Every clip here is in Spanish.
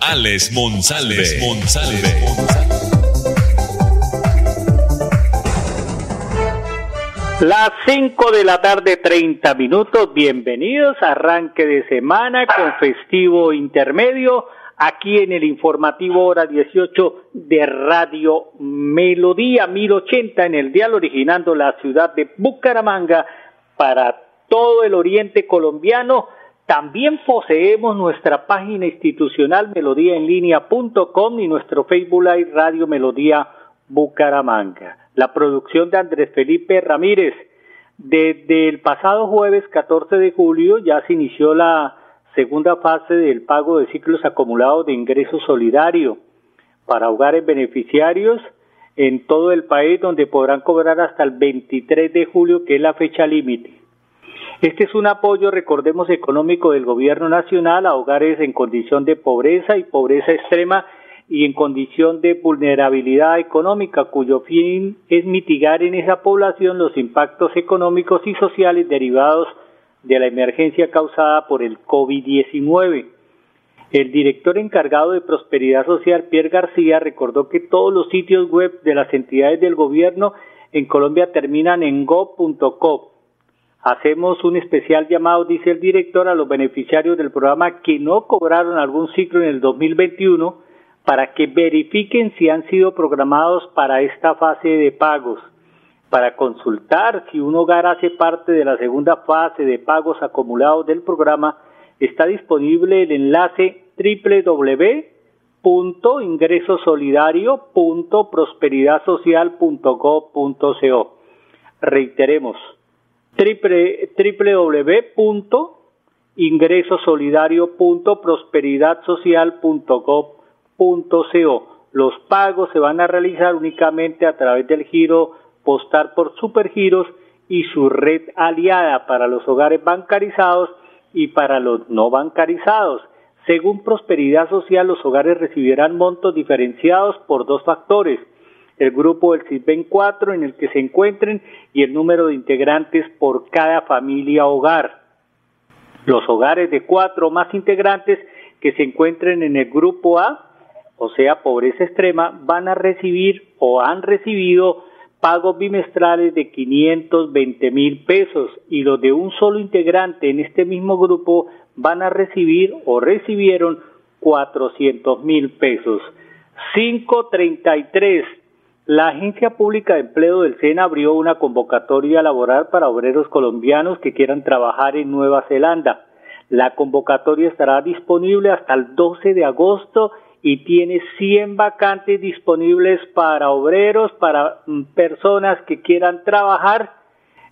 Alex Monsalve. Las 5 de la tarde, 30 minutos. Bienvenidos. Arranque de semana con festivo intermedio aquí en el informativo hora 18 de Radio Melodía 1080 en el dial originando la ciudad de Bucaramanga para todo el oriente colombiano. También poseemos nuestra página institucional melodíaenlínea.com y nuestro Facebook Live Radio Melodía Bucaramanga. La producción de Andrés Felipe Ramírez. Desde el pasado jueves 14 de julio ya se inició la segunda fase del pago de ciclos acumulados de ingreso solidario para hogares beneficiarios en todo el país donde podrán cobrar hasta el 23 de julio, que es la fecha límite. Este es un apoyo, recordemos, económico del gobierno nacional a hogares en condición de pobreza y pobreza extrema y en condición de vulnerabilidad económica, cuyo fin es mitigar en esa población los impactos económicos y sociales derivados de la emergencia causada por el COVID-19. El director encargado de Prosperidad Social, Pierre García, recordó que todos los sitios web de las entidades del gobierno en Colombia terminan en go.co. Hacemos un especial llamado, dice el director, a los beneficiarios del programa que no cobraron algún ciclo en el 2021 para que verifiquen si han sido programados para esta fase de pagos para consultar si un hogar hace parte de la segunda fase de pagos acumulados del programa, está disponible el enlace www.ingresosolidario.prosperidadsocial.gov.co. Reiteremos, www.ingresosolidario.prosperidadsocial.gov.co. Los pagos se van a realizar únicamente a través del giro postar por Supergiros y su red aliada para los hogares bancarizados y para los no bancarizados. Según Prosperidad Social, los hogares recibirán montos diferenciados por dos factores, el grupo del CISBEN 4 en el que se encuentren y el número de integrantes por cada familia hogar. Los hogares de cuatro o más integrantes que se encuentren en el grupo A, o sea, pobreza extrema, van a recibir o han recibido pagos bimestrales de 520 mil pesos y los de un solo integrante en este mismo grupo van a recibir o recibieron 400 mil pesos. 533. La Agencia Pública de Empleo del SENA abrió una convocatoria laboral para obreros colombianos que quieran trabajar en Nueva Zelanda. La convocatoria estará disponible hasta el 12 de agosto y tiene 100 vacantes disponibles para obreros, para mm, personas que quieran trabajar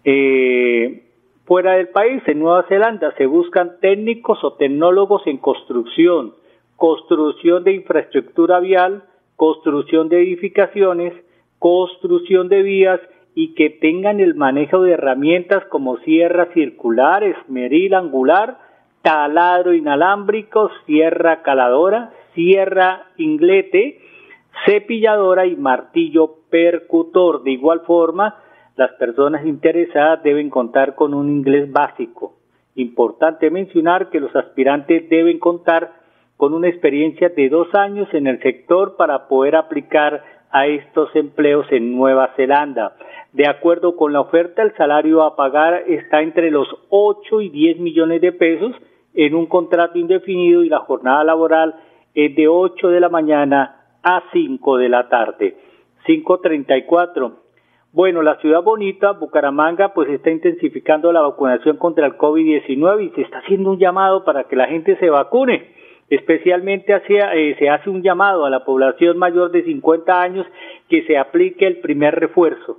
eh, fuera del país. En Nueva Zelanda se buscan técnicos o tecnólogos en construcción, construcción de infraestructura vial, construcción de edificaciones, construcción de vías y que tengan el manejo de herramientas como sierras circulares, meril angular, taladro inalámbrico, sierra caladora, sierra inglete, cepilladora y martillo percutor. De igual forma, las personas interesadas deben contar con un inglés básico. Importante mencionar que los aspirantes deben contar con una experiencia de dos años en el sector para poder aplicar a estos empleos en Nueva Zelanda. De acuerdo con la oferta, el salario a pagar está entre los 8 y 10 millones de pesos en un contrato indefinido y la jornada laboral es de 8 de la mañana a 5 de la tarde. 5.34. Bueno, la ciudad bonita, Bucaramanga, pues está intensificando la vacunación contra el COVID-19 y se está haciendo un llamado para que la gente se vacune. Especialmente eh, se hace un llamado a la población mayor de 50 años que se aplique el primer refuerzo.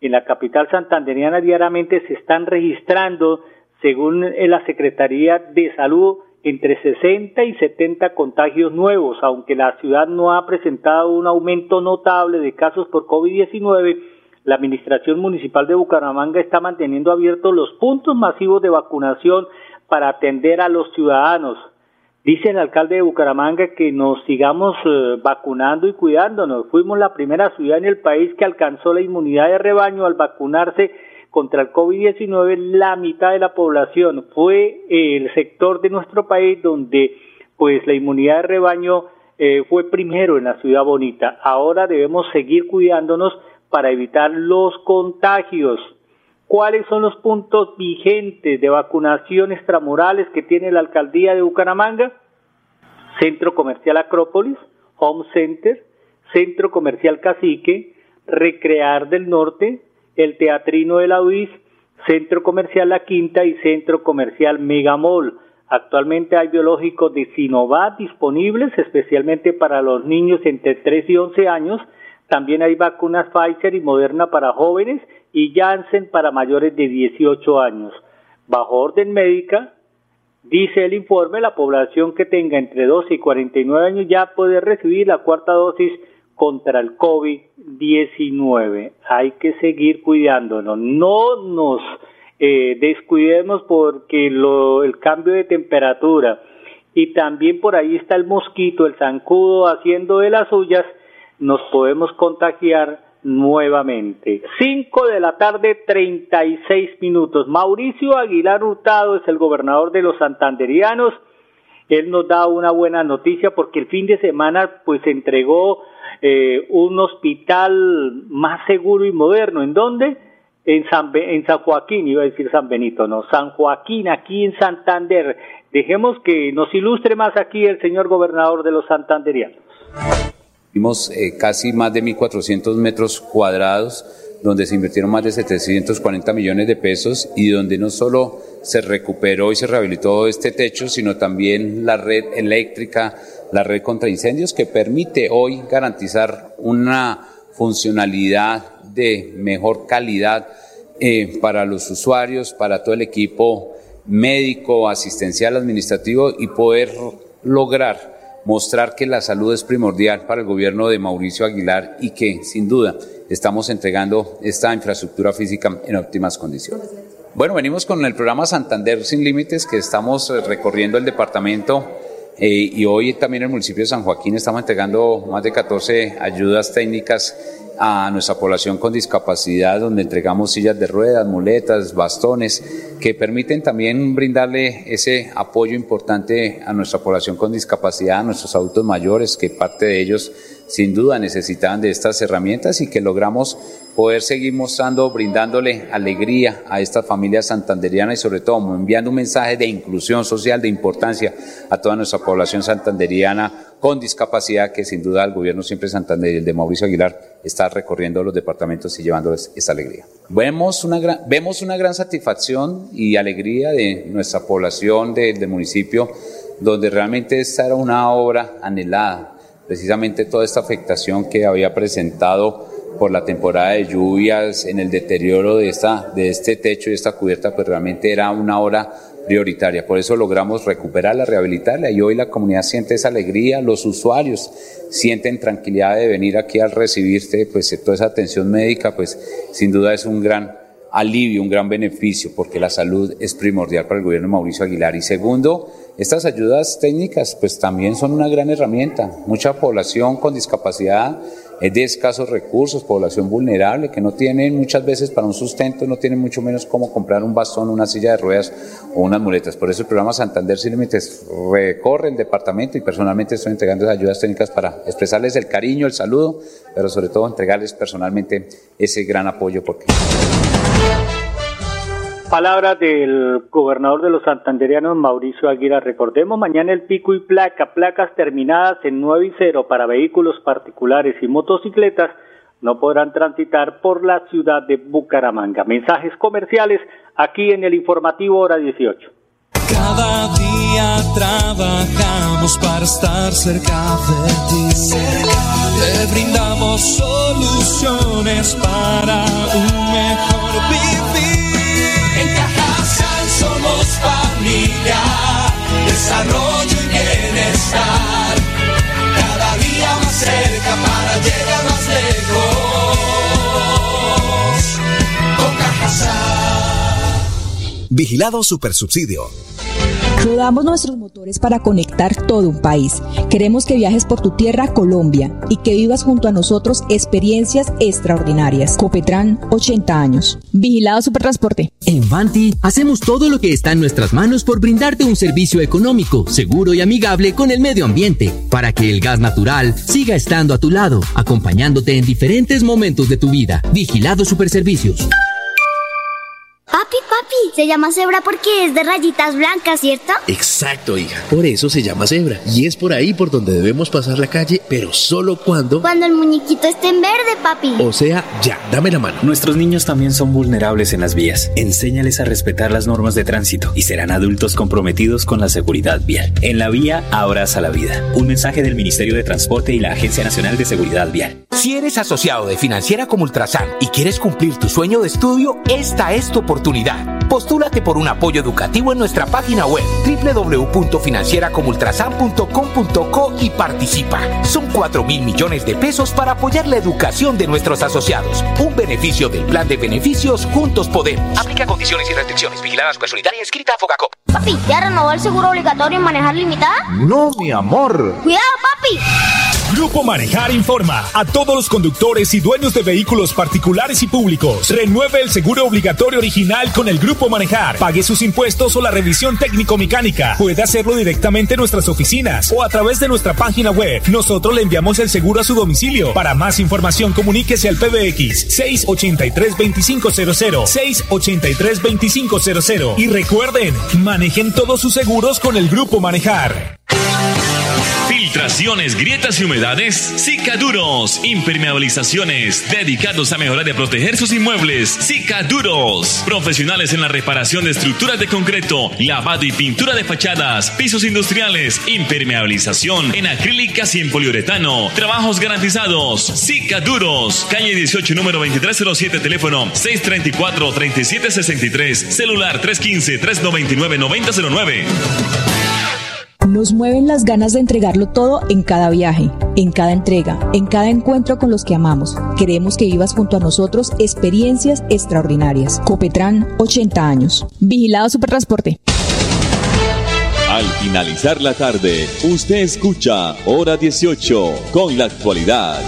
En la capital santanderiana diariamente se están registrando, según la Secretaría de Salud, entre 60 y 70 contagios nuevos, aunque la ciudad no ha presentado un aumento notable de casos por COVID-19, la Administración Municipal de Bucaramanga está manteniendo abiertos los puntos masivos de vacunación para atender a los ciudadanos. Dice el alcalde de Bucaramanga que nos sigamos eh, vacunando y cuidándonos. Fuimos la primera ciudad en el país que alcanzó la inmunidad de rebaño al vacunarse contra el COVID-19 la mitad de la población. Fue eh, el sector de nuestro país donde pues la inmunidad de rebaño eh, fue primero en la ciudad bonita. Ahora debemos seguir cuidándonos para evitar los contagios. ¿Cuáles son los puntos vigentes de vacunación extramurales que tiene la alcaldía de Bucaramanga? Centro Comercial Acrópolis, Home Center, Centro Comercial Cacique, Recrear del Norte, el Teatrino de la UIS, Centro Comercial La Quinta y Centro Comercial Megamall. Actualmente hay biológicos de Sinovac disponibles, especialmente para los niños entre 3 y 11 años. También hay vacunas Pfizer y Moderna para jóvenes y Janssen para mayores de 18 años. Bajo orden médica, dice el informe, la población que tenga entre 12 y 49 años ya puede recibir la cuarta dosis contra el COVID-19. Hay que seguir cuidándonos. No nos eh, descuidemos porque el cambio de temperatura y también por ahí está el mosquito, el zancudo haciendo de las suyas, nos podemos contagiar nuevamente. 5 de la tarde, 36 minutos. Mauricio Aguilar Hurtado es el gobernador de los santanderianos. Él nos da una buena noticia porque el fin de semana pues entregó eh, un hospital más seguro y moderno. ¿En dónde? En San, en San Joaquín, iba a decir San Benito, no, San Joaquín, aquí en Santander. Dejemos que nos ilustre más aquí el señor gobernador de los santanderianos. Vimos eh, casi más de 1.400 metros cuadrados donde se invirtieron más de 740 millones de pesos y donde no solo se recuperó y se rehabilitó este techo, sino también la red eléctrica, la red contra incendios que permite hoy garantizar una funcionalidad de mejor calidad eh, para los usuarios, para todo el equipo médico, asistencial, administrativo y poder lograr mostrar que la salud es primordial para el gobierno de Mauricio Aguilar y que sin duda estamos entregando esta infraestructura física en óptimas condiciones. Bueno, venimos con el programa Santander Sin Límites que estamos recorriendo el departamento eh, y hoy también el municipio de San Joaquín estamos entregando más de 14 ayudas técnicas a nuestra población con discapacidad, donde entregamos sillas de ruedas, muletas, bastones, que permiten también brindarle ese apoyo importante a nuestra población con discapacidad, a nuestros adultos mayores, que parte de ellos sin duda necesitaban de estas herramientas y que logramos poder seguir mostrando, brindándole alegría a estas familias santanderianas y sobre todo enviando un mensaje de inclusión social, de importancia a toda nuestra población santanderiana con discapacidad que sin duda el gobierno siempre Santander el de Mauricio Aguilar está recorriendo los departamentos y llevándoles esta alegría. Vemos una gran, vemos una gran satisfacción y alegría de nuestra población del municipio donde realmente esta era una obra anhelada precisamente toda esta afectación que había presentado por la temporada de lluvias, en el deterioro de, esta, de este techo y esta cubierta, pues realmente era una hora prioritaria. Por eso logramos recuperarla, rehabilitarla y hoy la comunidad siente esa alegría, los usuarios sienten tranquilidad de venir aquí al recibirte, pues toda esa atención médica, pues sin duda es un gran alivio, un gran beneficio, porque la salud es primordial para el gobierno de Mauricio Aguilar. Y segundo, estas ayudas técnicas pues también son una gran herramienta. Mucha población con discapacidad es de escasos recursos, población vulnerable que no tiene muchas veces para un sustento, no tiene mucho menos cómo comprar un bastón, una silla de ruedas o unas muletas. Por eso el programa Santander Sin Límites recorre el departamento y personalmente estoy entregando ayudas técnicas para expresarles el cariño, el saludo, pero sobre todo entregarles personalmente ese gran apoyo porque... Palabras del gobernador de los santanderianos, Mauricio Aguirre. Recordemos, mañana el pico y placa, placas terminadas en 9 y 0 para vehículos particulares y motocicletas no podrán transitar por la ciudad de Bucaramanga. Mensajes comerciales aquí en el informativo hora 18. Cada día trabajamos para estar cerca de ti. Te brindamos soluciones para un mejor vivir. Somos familia desarrollo y bienestar. Cada día más cerca para llegar más lejos. Con Vigilado Supersubsidio. Rodamos nuestros motores para conectar todo un país. Queremos que viajes por tu tierra, Colombia, y que vivas junto a nosotros experiencias extraordinarias. Copetran, 80 años. Vigilado Supertransporte. En Vanti hacemos todo lo que está en nuestras manos por brindarte un servicio económico, seguro y amigable con el medio ambiente, para que el gas natural siga estando a tu lado, acompañándote en diferentes momentos de tu vida. Vigilado Superservicios. Papi, papi, se llama cebra porque es de rayitas blancas, ¿cierto? Exacto, hija. Por eso se llama cebra. Y es por ahí por donde debemos pasar la calle, pero solo cuando... Cuando el muñequito esté en verde, papi. O sea, ya, dame la mano. Nuestros niños también son vulnerables en las vías. Enséñales a respetar las normas de tránsito y serán adultos comprometidos con la seguridad vial. En la vía, abraza la vida. Un mensaje del Ministerio de Transporte y la Agencia Nacional de Seguridad Vial. Si eres asociado de Financiera como Ultrasan y quieres cumplir tu sueño de estudio, esta es tu oportunidad. Postúlate por un apoyo educativo en nuestra página web www.financieracomultrasan.com.co y participa. Son 4 mil millones de pesos para apoyar la educación de nuestros asociados. Un beneficio del plan de beneficios Juntos Podemos. Aplica condiciones y restricciones. Vigilada Supersolidaria inscrita a Fogacop. Papi, ¿ya renovó el seguro obligatorio en manejar limitada? No, mi amor. Cuidado, papi. Grupo Manejar informa a todos los conductores y dueños de vehículos particulares y públicos. Renueve el seguro obligatorio original con el Grupo Manejar. Pague sus impuestos o la revisión técnico-mecánica. Puede hacerlo directamente en nuestras oficinas o a través de nuestra página web. Nosotros le enviamos el seguro a su domicilio. Para más información, comuníquese al PBX 683-2500. 683-2500. Y recuerden, manejen todos sus seguros con el Grupo Manejar. Filtraciones, grietas y humedades, Cicaduros. Impermeabilizaciones, dedicados a mejorar y proteger sus inmuebles. Cicaduros. Profesionales en la reparación de estructuras de concreto, lavado y pintura de fachadas, pisos industriales, impermeabilización en acrílicas y en poliuretano. Trabajos garantizados. Cicaduros. Calle 18, número 2307, teléfono 634-3763, celular 315-399-9009. Nos mueven las ganas de entregarlo todo en cada viaje, en cada entrega, en cada encuentro con los que amamos. Queremos que vivas junto a nosotros experiencias extraordinarias. Copetran, 80 años. Vigilado Supertransporte. Al finalizar la tarde, usted escucha Hora 18 con la actualidad.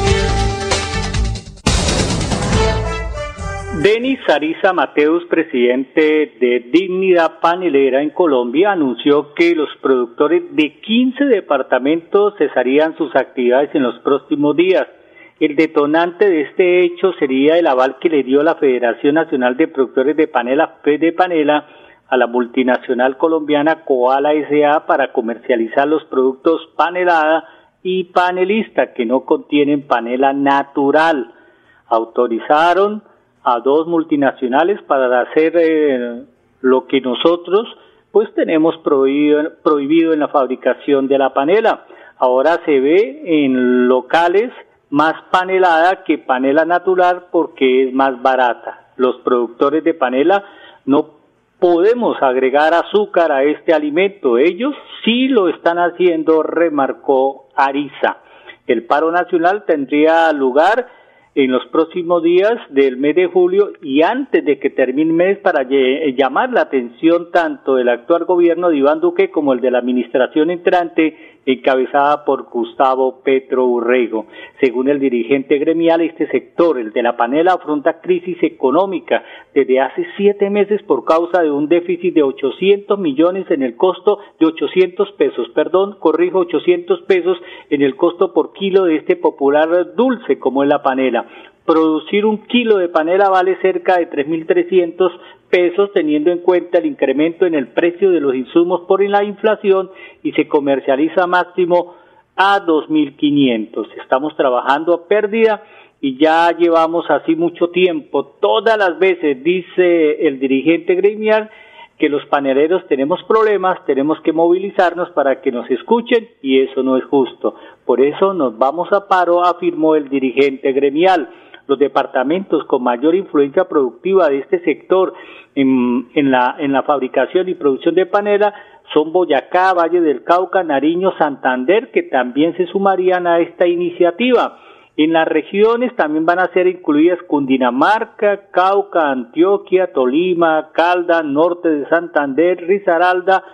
Denis Ariza Mateus, presidente de Dignidad Panelera en Colombia, anunció que los productores de 15 departamentos cesarían sus actividades en los próximos días. El detonante de este hecho sería el aval que le dio la Federación Nacional de Productores de Panela, de Panela, a la multinacional colombiana Koala SA para comercializar los productos panelada y panelista que no contienen panela natural. Autorizaron a dos multinacionales para hacer eh, lo que nosotros pues tenemos prohibido, prohibido en la fabricación de la panela. Ahora se ve en locales más panelada que panela natural porque es más barata. Los productores de panela no podemos agregar azúcar a este alimento. Ellos sí lo están haciendo, remarcó Ariza. El paro nacional tendría lugar en los próximos días del mes de julio y antes de que termine el mes para llamar la atención tanto del actual gobierno de Iván Duque como el de la administración entrante encabezada por Gustavo Petro Urrego. Según el dirigente gremial, este sector, el de la panela, afronta crisis económica desde hace siete meses por causa de un déficit de 800 millones en el costo de 800 pesos, perdón, corrijo, 800 pesos en el costo por kilo de este popular dulce como es la panela producir un kilo de panela vale cerca de 3.300 pesos teniendo en cuenta el incremento en el precio de los insumos por la inflación y se comercializa máximo a 2.500. Estamos trabajando a pérdida y ya llevamos así mucho tiempo. Todas las veces dice el dirigente gremial que los paneleros tenemos problemas, tenemos que movilizarnos para que nos escuchen y eso no es justo. Por eso nos vamos a paro, afirmó el dirigente gremial. Los departamentos con mayor influencia productiva de este sector en, la fabricación y producción de panela son Boyacá, Valle del Cauca, Nariño, Santander, que también se sumarían a esta iniciativa. En las regiones también van a ser incluidas Cundinamarca, Cauca, Antioquia, Tolima, Calda, Norte de Santander, Risaralda,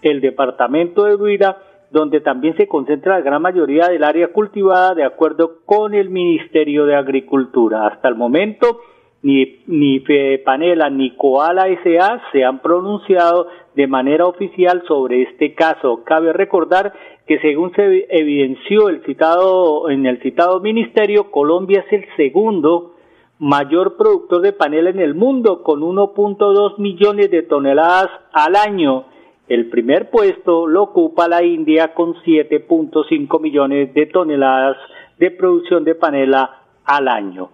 el departamento de Huila, donde también se concentra la gran mayoría del área cultivada de acuerdo con el Ministerio de Agricultura. Hasta el momento, ni, ni Panela ni Koala S.A. se han pronunciado de manera oficial sobre este caso. Cabe recordar que según se evidenció el citado, en el citado ministerio, Colombia es el segundo mayor productor de panela en el mundo, con 1.2 millones de toneladas al año. El primer puesto lo ocupa la India con 7.5 millones de toneladas de producción de panela al año.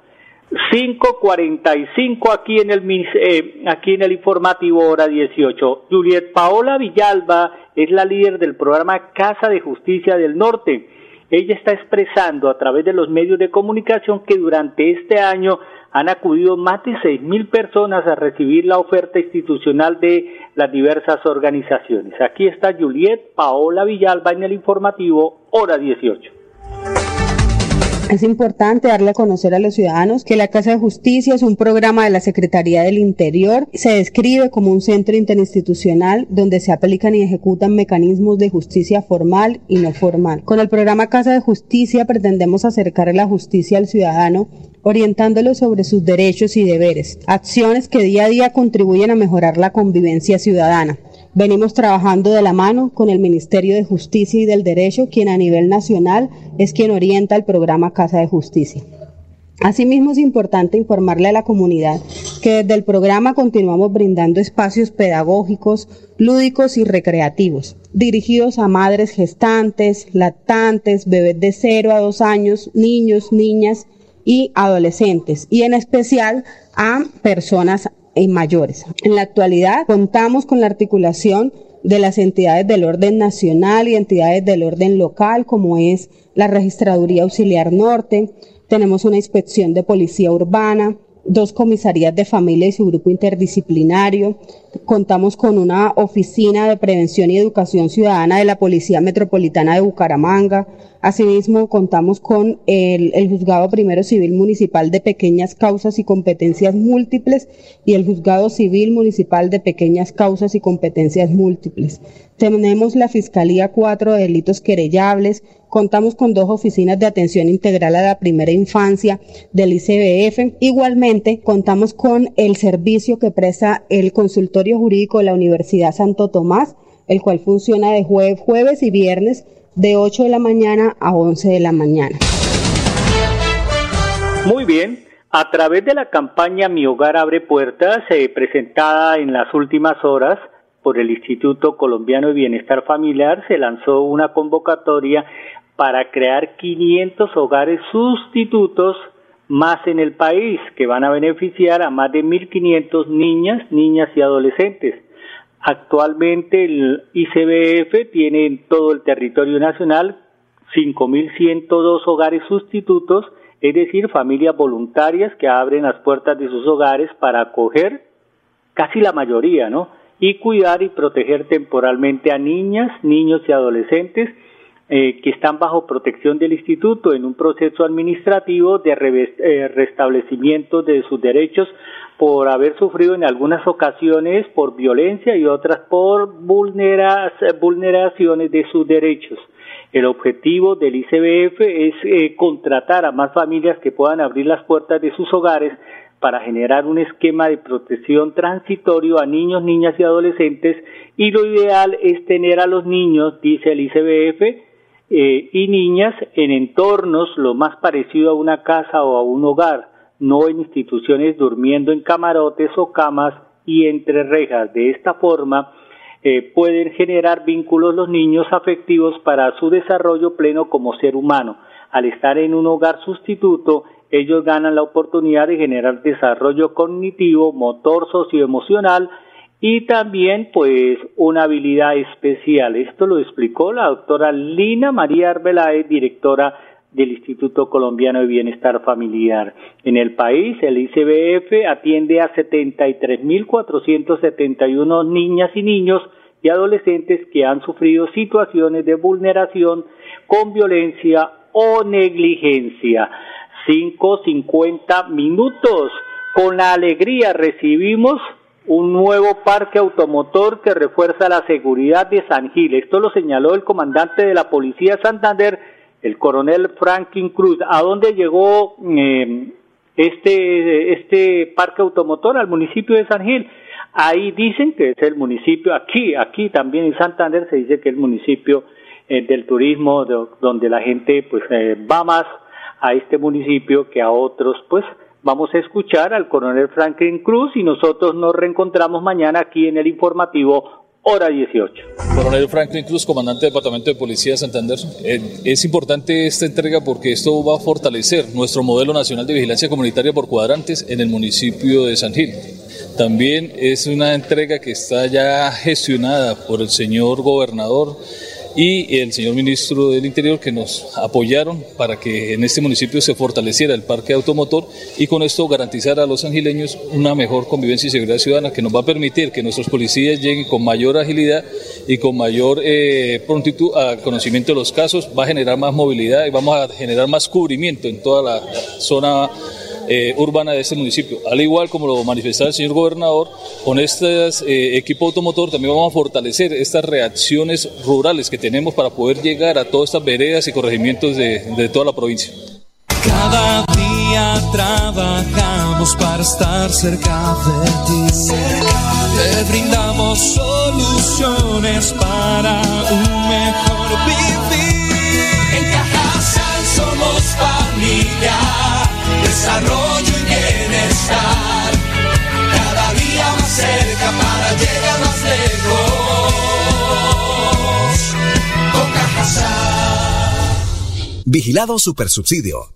5.45 aquí en el eh, aquí en el informativo hora 18. Juliet Paola Villalba es la líder del programa Casa de Justicia del Norte. Ella está expresando a través de los medios de comunicación que durante este año han acudido más de seis mil personas a recibir la oferta institucional de las diversas organizaciones. Aquí está Juliet Paola Villalba en el informativo hora 18. Es importante darle a conocer a los ciudadanos que la Casa de Justicia es un programa de la Secretaría del Interior. Se describe como un centro interinstitucional donde se aplican y ejecutan mecanismos de justicia formal y no formal. Con el programa Casa de Justicia pretendemos acercar la justicia al ciudadano orientándolo sobre sus derechos y deberes, acciones que día a día contribuyen a mejorar la convivencia ciudadana. Venimos trabajando de la mano con el Ministerio de Justicia y del Derecho, quien a nivel nacional es quien orienta el programa Casa de Justicia. Asimismo, es importante informarle a la comunidad que desde el programa continuamos brindando espacios pedagógicos, lúdicos y recreativos, dirigidos a madres gestantes, lactantes, bebés de 0 a 2 años, niños, niñas y adolescentes, y en especial a personas en mayores. En la actualidad contamos con la articulación de las entidades del orden nacional y entidades del orden local, como es la Registraduría Auxiliar Norte. Tenemos una inspección de policía urbana, dos comisarías de familia y su grupo interdisciplinario. Contamos con una oficina de prevención y educación ciudadana de la Policía Metropolitana de Bucaramanga. Asimismo, contamos con el, el, Juzgado Primero Civil Municipal de Pequeñas Causas y Competencias Múltiples y el Juzgado Civil Municipal de Pequeñas Causas y Competencias Múltiples. Tenemos la Fiscalía 4 de Delitos Querellables, Contamos con dos oficinas de atención integral a la primera infancia del ICBF. Igualmente, contamos con el servicio que presta el consultorio jurídico de la Universidad Santo Tomás, el cual funciona de jueves, jueves y viernes de 8 de la mañana a 11 de la mañana. Muy bien. A través de la campaña Mi Hogar Abre Puertas, eh, presentada en las últimas horas por el Instituto Colombiano de Bienestar Familiar, se lanzó una convocatoria para crear 500 hogares sustitutos más en el país que van a beneficiar a más de 1.500 niñas, niñas y adolescentes. Actualmente el ICBF tiene en todo el territorio nacional 5.102 hogares sustitutos, es decir, familias voluntarias que abren las puertas de sus hogares para acoger casi la mayoría, ¿no? Y cuidar y proteger temporalmente a niñas, niños y adolescentes eh, que están bajo protección del instituto en un proceso administrativo de eh, restablecimiento de sus derechos por haber sufrido en algunas ocasiones por violencia y otras por vulneraciones de sus derechos. El objetivo del ICBF es eh, contratar a más familias que puedan abrir las puertas de sus hogares para generar un esquema de protección transitorio a niños, niñas y adolescentes y lo ideal es tener a los niños, dice el ICBF, eh, y niñas en entornos lo más parecido a una casa o a un hogar, no en instituciones durmiendo en camarotes o camas y entre rejas. De esta forma, eh, pueden generar vínculos los niños afectivos para su desarrollo pleno como ser humano. Al estar en un hogar sustituto, ellos ganan la oportunidad de generar desarrollo cognitivo, motor, socioemocional, y también pues una habilidad especial. Esto lo explicó la doctora Lina María Arbeláez, directora del Instituto Colombiano de Bienestar Familiar. En el país, el ICBF atiende a 73.471 niñas y niños y adolescentes que han sufrido situaciones de vulneración con violencia o negligencia. 5.50 minutos. Con la alegría recibimos un nuevo parque automotor que refuerza la seguridad de San Gil. Esto lo señaló el comandante de la Policía Santander, el coronel Franklin Cruz. ¿A dónde llegó eh, este, este parque automotor? Al municipio de San Gil. Ahí dicen que es el municipio, aquí, aquí también en Santander se dice que es el municipio eh, del turismo, donde la gente pues eh, va más a este municipio que a otros, pues vamos a escuchar al coronel Franklin Cruz y nosotros nos reencontramos mañana aquí en el informativo hora 18. Coronel Franklin Cruz, comandante del Departamento de Policía de Santander. Eh, es importante esta entrega porque esto va a fortalecer nuestro modelo nacional de vigilancia comunitaria por cuadrantes en el municipio de San Gil. También es una entrega que está ya gestionada por el señor gobernador y el señor ministro del Interior que nos apoyaron para que en este municipio se fortaleciera el parque automotor y con esto garantizar a los angileños una mejor convivencia y seguridad ciudadana que nos va a permitir que nuestros policías lleguen con mayor agilidad y con mayor eh, prontitud al conocimiento de los casos, va a generar más movilidad y vamos a generar más cubrimiento en toda la zona eh, urbana de este municipio. Al igual como lo manifestaba el señor gobernador, con este eh, equipo automotor también vamos a fortalecer estas reacciones rurales que tenemos para poder llegar a todas estas veredas y corregimientos de, de toda la provincia. Cada día trabajamos para estar cerca de ti. Te brindamos soluciones para un mejor vivir. En Cajasal somos familia desarrollo y bienestar. Cada día más cerca para llegar más lejos. Con Vigilado Supersubsidio.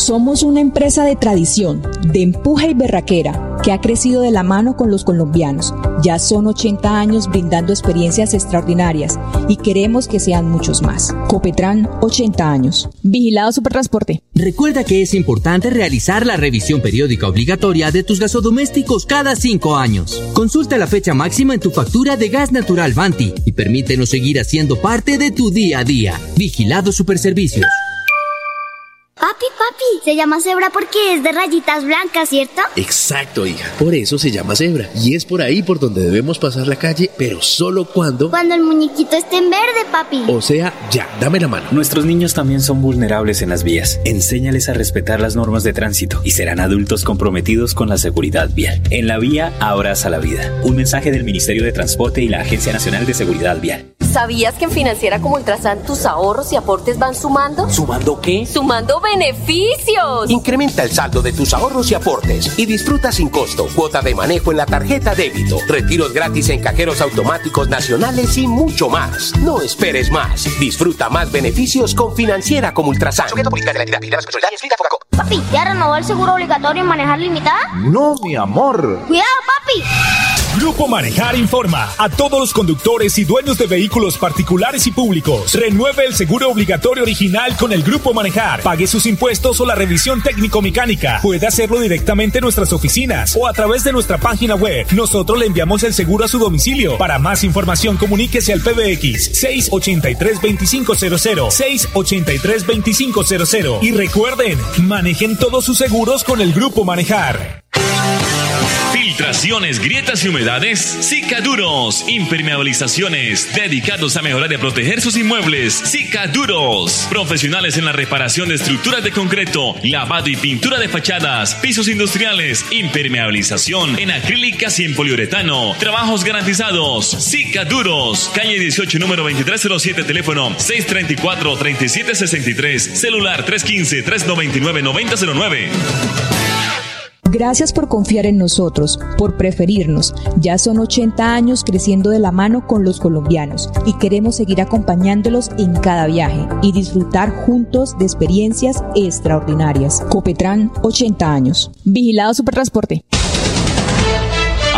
Somos una empresa de tradición, de empuje y berraquera, que ha crecido de la mano con los colombianos. Ya son 80 años brindando experiencias extraordinarias y queremos que sean muchos más. Copetran, 80 años. Vigilado Supertransporte. Recuerda que es importante realizar la revisión periódica obligatoria de tus gasodomésticos cada 5 años. Consulta la fecha máxima en tu factura de gas natural Banti y permítenos seguir haciendo parte de tu día a día. Vigilado Superservicios. Papi, papi, se llama cebra porque es de rayitas blancas, ¿cierto? Exacto, hija. Por eso se llama cebra. Y es por ahí por donde debemos pasar la calle, pero solo cuando... Cuando el muñequito esté en verde, papi. O sea, ya, dame la mano. Nuestros niños también son vulnerables en las vías. Enséñales a respetar las normas de tránsito y serán adultos comprometidos con la seguridad vial. En la vía, abraza la vida. Un mensaje del Ministerio de Transporte y la Agencia Nacional de Seguridad Vial. ¿Sabías que en Financiera como Ultrasan tus ahorros y aportes van sumando? ¿Sumando qué? ¡Sumando beneficios! Incrementa el saldo de tus ahorros y aportes y disfruta sin costo cuota de manejo en la tarjeta débito, retiros gratis en cajeros automáticos nacionales y mucho más. No esperes más. Disfruta más beneficios con Financiera como Ultrasan. Papi, ¿ya renovó el seguro obligatorio en manejar limitada? No, mi amor. ¡Cuidado, papi! Grupo Manejar informa a todos los conductores y dueños de vehículos particulares y públicos. Renueve el seguro obligatorio original con el Grupo Manejar. Pague sus impuestos o la revisión técnico-mecánica. Puede hacerlo directamente en nuestras oficinas o a través de nuestra página web. Nosotros le enviamos el seguro a su domicilio. Para más información, comuníquese al PBX 683-2500. 683-2500. Y recuerden, manejen todos sus seguros con el Grupo Manejar. Filtraciones, grietas y humedades, Cicaduros. Impermeabilizaciones, dedicados a mejorar y a proteger sus inmuebles. Cicaduros. Profesionales en la reparación de estructuras de concreto, lavado y pintura de fachadas, pisos industriales, impermeabilización en acrílicas y en poliuretano. Trabajos garantizados. Cicaduros. Calle 18, número 2307, teléfono 634-3763, celular 315-399-9009. Gracias por confiar en nosotros, por preferirnos. Ya son 80 años creciendo de la mano con los colombianos y queremos seguir acompañándolos en cada viaje y disfrutar juntos de experiencias extraordinarias. Copetran, 80 años. Vigilado Supertransporte.